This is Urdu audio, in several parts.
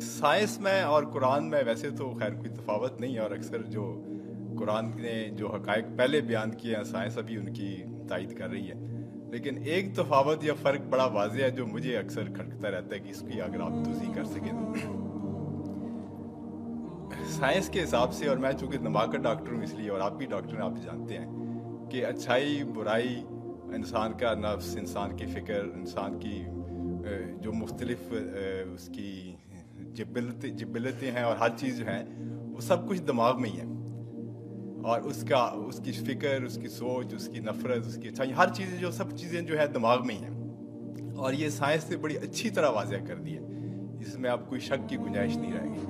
سائنس میں اور قرآن میں ویسے تو خیر کوئی تفاوت نہیں ہے، اور اکثر جو قرآن نے جو حقائق پہلے بیان کیے ہیں، سائنس ابھی ان کی تائید کر رہی ہے۔ لیکن ایک تفاوت یا فرق بڑا واضح ہے جو مجھے اکثر کھٹکتا رہتا ہے کہ اس کی اگر آپ توضیح کر سکیں سائنس کے حساب سے، اور میں چونکہ دماغ کا ڈاکٹر ہوں اس لیے، اور آپ بھی ڈاکٹر ہیں، آپ جانتے ہیں کہ اچھائی، برائی انسان کا نفس، انسان کی فکر، انسان کی جو مختلف اس کی جبلتیں ہیں اور ہر چیز جو ہیں وہ سب کچھ دماغ میں ہی ہے۔ اور اس کا اس کی فکر، اس کی سوچ، اس کی نفرت، اس کی اچھائی، ہر چیزیں جو سب چیزیں جو ہے دماغ میں ہی ہیں۔ اور یہ سائنس نے بڑی اچھی طرح واضح کر دی ہے۔ اس میں آپ کوئی شک کی گنجائش نہیں رہے گی۔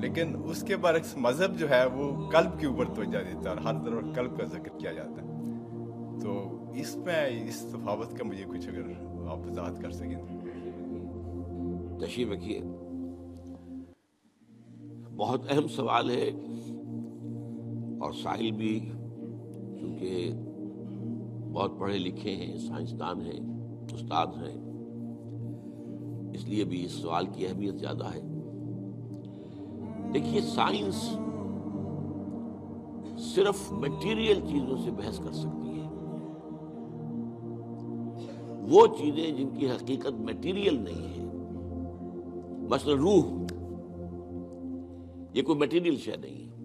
لیکن اس کے برعکس مذہب جو ہے، وہ قلب کے اوپر توجہ دیتا ہے اور ہر طرف قلب کا ذکر کیا جاتا ہے۔ تو اس میں، اس تفاوت کا مجھے کچھ اگر آپ وضاحت کر سکیں۔ تشریف رکھیے۔ بہت اہم سوال ہے اور ساحل بھی چونکہ بہت پڑھے لکھے ہیں، سائنسدان ہیں، استاد ہیں، اس لیے بھی اس سوال کی اہمیت زیادہ ہے۔ دیکھیے، سائنس صرف میٹیریل چیزوں سے بحث کر سکتی ہے۔ وہ چیزیں جن کی حقیقت میٹیریل نہیں ہے۔ مثلا روح یہ کوئی میٹیریل شے نہیں ہے۔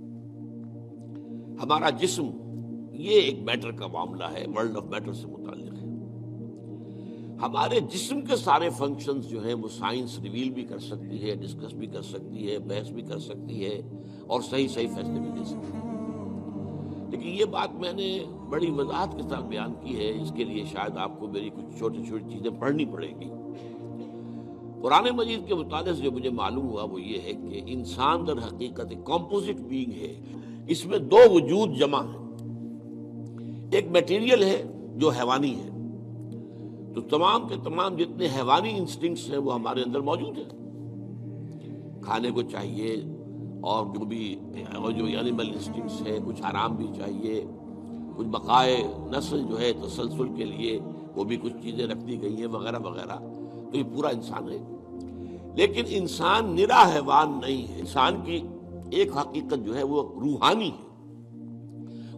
ہمارا جسم یہ ایک میٹر کا معاملہ ہے ورلڈ آف میٹر سے متعلق۔ ہے ہمارے جسم کے سارے فنکشنز جو ہیں، وہ سائنس ریویل بھی کر سکتی ہے ڈسکس بھی کر سکتی ہے، بحث بھی کر سکتی ہے اور صحیح صحیح فیصلے بھی دے سکتی ہے۔ لیکن یہ بات میں نے بڑی وضاحت کے ساتھ بیان کی ہے، اس کے لیے شاید آپ کو میری کچھ چھوٹی چھوٹی چیزیں پڑھنی پڑے گی۔ قرآن مجید کے مطالعے سے جو مجھے معلوم ہوا وہ یہ ہے کہ انسان در حقیقت ایک کمپوزٹ بینگ ہے۔ اس میں دو وجود جمع ہیں۔ ایک میٹیریل ہے جو حیوانی ہے۔ تو تمام کے تمام جتنے حیوانی انسٹنگس ہیں وہ ہمارے اندر موجود ہیں۔ کھانے کو چاہیے اور جو بھی جو اینیمل انسٹنگس ہیں، کچھ آرام بھی چاہیے، کچھ بقائے نسل جو ہے تسلسل کے لیے وہ بھی کچھ چیزیں رکھ دی گئی ہیں، وغیرہ وغیرہ۔ تو یہ پورا انسان ہے۔ لیکن انسان نرا حیوان نہیں ہے۔ انسان کی ایک حقیقت جو ہے وہ روحانی ہے۔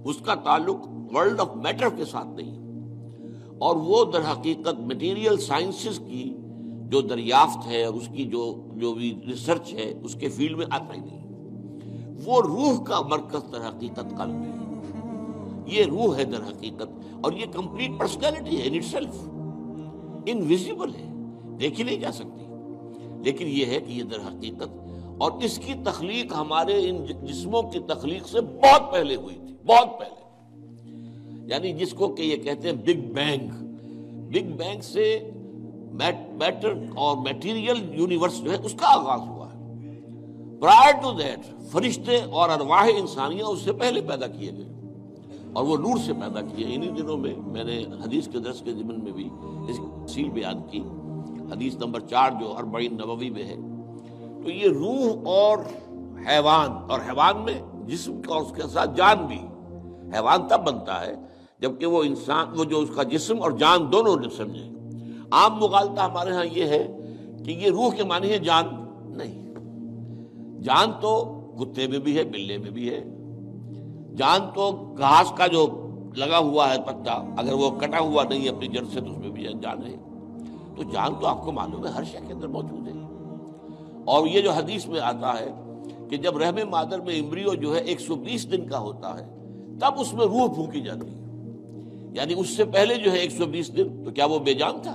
اس کا تعلق ورلڈ آف میٹر کے ساتھ نہیں ہے۔ اور وہ در حقیقت مٹیریل سائنسز کی جو دریافت ہے اور اس کی جو جو بھی ریسرچ ہے، اس کے فیلڈ میں آتا ہی نہیں۔ وہ روح کا مرکز در حقیقت قلب ہے۔ یہ روح ہے در حقیقت۔ اور یہ کمپلیٹ پرسنالٹی ہے سیلف انویزیبل ہے۔ دیکھی نہیں جا سکتی۔ لیکن یہ ہے کہ یہ در حقیقت اور اس کی تخلیق ہمارے ان جسموں کی تخلیق سے بہت پہلے ہوئی تھی، بہت پہلے۔ یعنی جس کو کہ یہ کہتے ہیں بگ بینگ بگ بینگ سے میٹر اور میٹیریل یونیورس جو ہے اس کا آغاز ہوا ہے۔ پرائر ٹو دیٹ فرشتے اور ارواح انسانیاں اس سے پہلے پیدا کیے گئے۔ اور وہ نور سے پیدا کیے۔ انہی دنوں میں میں نے حدیث کے درس کے ضمن میں بھی اس تفصیل بیان کی۔ حدیث نمبر چار جو اربعین نبوی میں ہے۔ تو یہ روح اور حیوان اور حیوان میں جسم کا اور اس کے ساتھ جان بھی۔ حیوان تب بنتا ہے جبکہ وہ انسان، وہ جو اس کا جسم اور جان دونوں نے سمجھے عام مغالطہ ہمارے ہاں یہ ہے کہ یہ روح کے معنی ہے جان نہیں۔ جان تو کتے میں بھی ہے، بلے میں بھی ہے۔ جان تو گھاس کا جو لگا ہوا ہے پتا، اگر وہ کٹا ہوا نہیں ہے اپنی جڑ سے تو اس میں بھی جان ہے۔ تو جان تو آپ کو معلوم ہے، ہر شے کے اندر موجود ہے۔ اور یہ جو حدیث میں آتا ہے کہ جب رحم مادر میں امبریو جو ہے ایک سو بیس دن کا ہوتا ہے، تب اس میں روح پھونکی جاتی ہے۔ یعنی اس سے پہلے جو ہے ایک سو بیس دن، تو کیا وہ بے جان تھا؟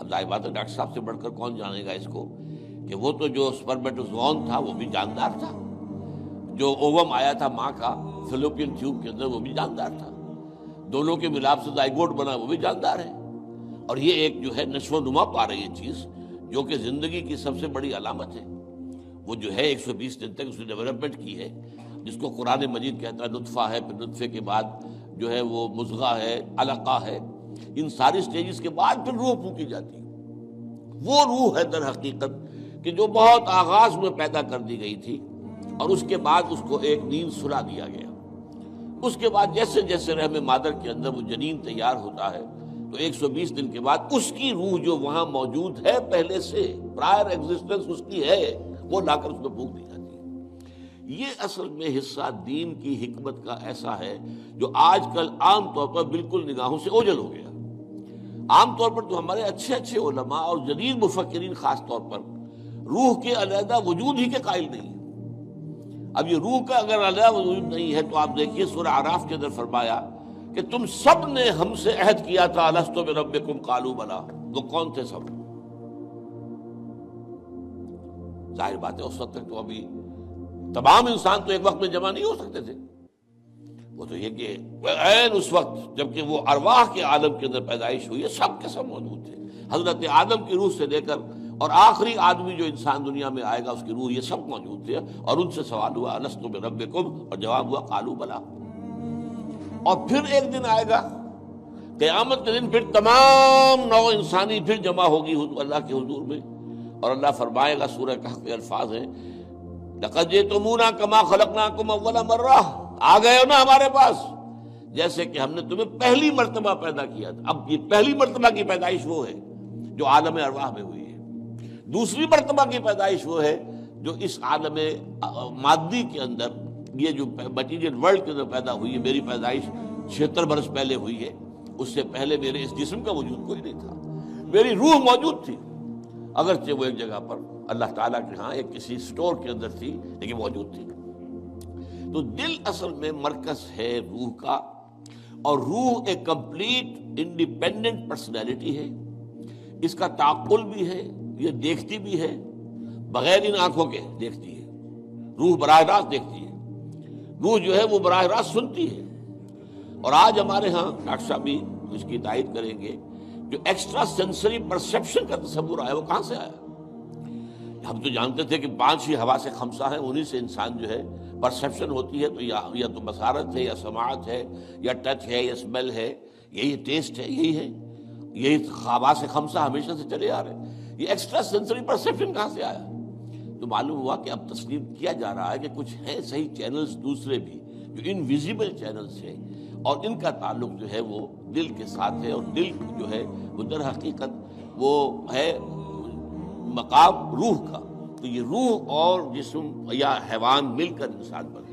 اب ظاہر بات ہے، ڈاکٹر صاحب سے بڑھ کر کون جانے گا اس کو؟ کہ وہ تو جو اسپرمیٹوزون تھا، وہ بھی جاندار تھا۔ جو اووم آیا تھا ماں کا فلوپین ٹیوب کے اندر وہ بھی جاندار تھا۔ دونوں کے ملاپ سے دائگوٹ بنا، وہ بھی جاندار ہے۔ اور یہ ایک جو ہے نشو و نما پا رہی ہے چیز جو کہ زندگی کی سب سے بڑی علامت ہے۔ وہ جو ہے ایک سو بیس دن تک اس نے ڈیولپمنٹ کی ہے، جس کو قرآن مجید کہتا ہے، نطفہ ہے، پھر نطفے کے بعد جو ہے وہ مزغہ ہے، علقہ ہے۔ ان ساری سٹیجز کے بعد پھر روح پھونکی جاتی وہ روح ہے در حقیقت کہ جو بہت آغاز میں پیدا کر دی گئی تھی اور اس کے بعد اس کو ایک نیند سلا دیا گیا۔ اس کے بعد جیسے جیسے رحم مادر کے اندر وہ جنین تیار ہوتا ہے تو ایک سو بیس دن کے بعد اس کی روح جو وہاں موجود ہے پہلے سے پرائر ایگزسٹنس اس کی ہے، وہ لا کر اس میں پھونک دی جاتی ہے۔ یہ اصل میں حصہ دین کی حکمت کا ایسا ہے جو آج کل عام طور پر بالکل نگاہوں سے اوجل ہو گیا۔ عام طور پر تو ہمارے اچھے اچھے علماء اور جدید مفکرین خاص طور پر روح کے علیحدہ وجود ہی کے قائل نہیں اب یہ روح کا اگر علیحدہ وجود نہیں ہے تو آپ دیکھیے سورہ عراف کے اندر فرمایا کہ تم سب نے ہم سے عہد کیا تھا السطو میں رب کم کالو بلا۔ وہ کون تھے سب؟ ظاہر بات ہے، اس وقت تک تو ابھی تمام انسان تو ایک وقت میں جمع نہیں ہو سکتے تھے۔ وہ تو یہ کہ اس وقت جبکہ وہ ارواح کے عالم کے اندر پیدائش ہوئی ہے، سب کے سب موجود تھے۔ حضرت آدم کی روح سے لے کر اور آخری آدمی جو انسان دنیا میں آئے گا، اس کی روح یہ سب موجود تھے۔ اور ان سے سوال ہوا السطو میں رب کم اور جواب ہوا کالو بلا۔ اور پھر ایک دن آئے گا قیامت کے دن پھر تمام نو انسانی پھر جمع ہوگی اللہ کے حضور میں۔ اور اللہ فرمائے گا، سورہ کہف کے الفاظ ہیں، لقد جئتمونا کما خلقناکم اول مرہ۔ آ گئے ہو نا ہمارے پاس۔ جیسے کہ ہم نے تمہیں پہلی مرتبہ پیدا کیا تھا۔ اب یہ پہلی مرتبہ کی پیدائش وہ ہے جو عالم ارواح میں ہوئی ہے۔ دوسری مرتبہ کی پیدائش وہ ہے جو اس عالم مادی کے اندر یہ جو مٹیریل ورلڈ کے اندر پیدا ہوئی ہے، میری پیدائش چھہتر برس پہلے ہوئی ہے۔ اس سے پہلے میرے اس جسم کا وجود کوئی نہیں تھا۔ میری روح موجود تھی۔ اگرچہ وہ ایک جگہ پر اللہ تعالیٰ کے ہاں ایک کسی سٹور کے اندر تھی، لیکن موجود تھی۔ تو دل اصل میں مرکز ہے روح کا۔ اور روح ایک کمپلیٹ انڈیپینڈنٹ پرسنالٹی ہے۔ اس کا تعقل بھی ہے، یہ دیکھتی بھی ہے، بغیر ان آنکھوں کے دیکھتی ہے۔ روح براہ راست دیکھتی ہے۔ روح جو ہے وہ براہ راست سنتی ہے۔ اور آج ہمارے ہاں ڈاکٹر صاحب بھی اس کی تائید کریں گے جو ایکسٹرا سینسری پرسپشن کا تصور آیا، وہ کہاں سے آیا؟ ہم تو جانتے تھے کہ پانچ ہی ہوا سے خمسہ ہیں، انہی سے انسان جو ہے پرسپشن ہوتی ہے تو یا یا تو بصارت ہے، یا سماعت ہے، یا ٹچ ہے، یا اسمیل ہے، یہی ٹیسٹ ہے، یہی ہے۔ یہی ہوا سے خمسہ ہمیشہ سے چلے آ رہے ہیں۔ یہ ایکسٹرا سینسری پرسپشن کہاں سے آیا؟ تو معلوم ہوا کہ اب تسلیم کیا جا رہا ہے کہ کچھ ہیں صحیح چینلز دوسرے بھی جو انویزیبل چینلز ہیں اور ان کا تعلق جو ہے وہ دل کے ساتھ ہے اور دل جو ہے وہ در حقیقت وہ ہے مقام روح کا تو یہ روح اور جسم یا حیوان مل کر انسان بنا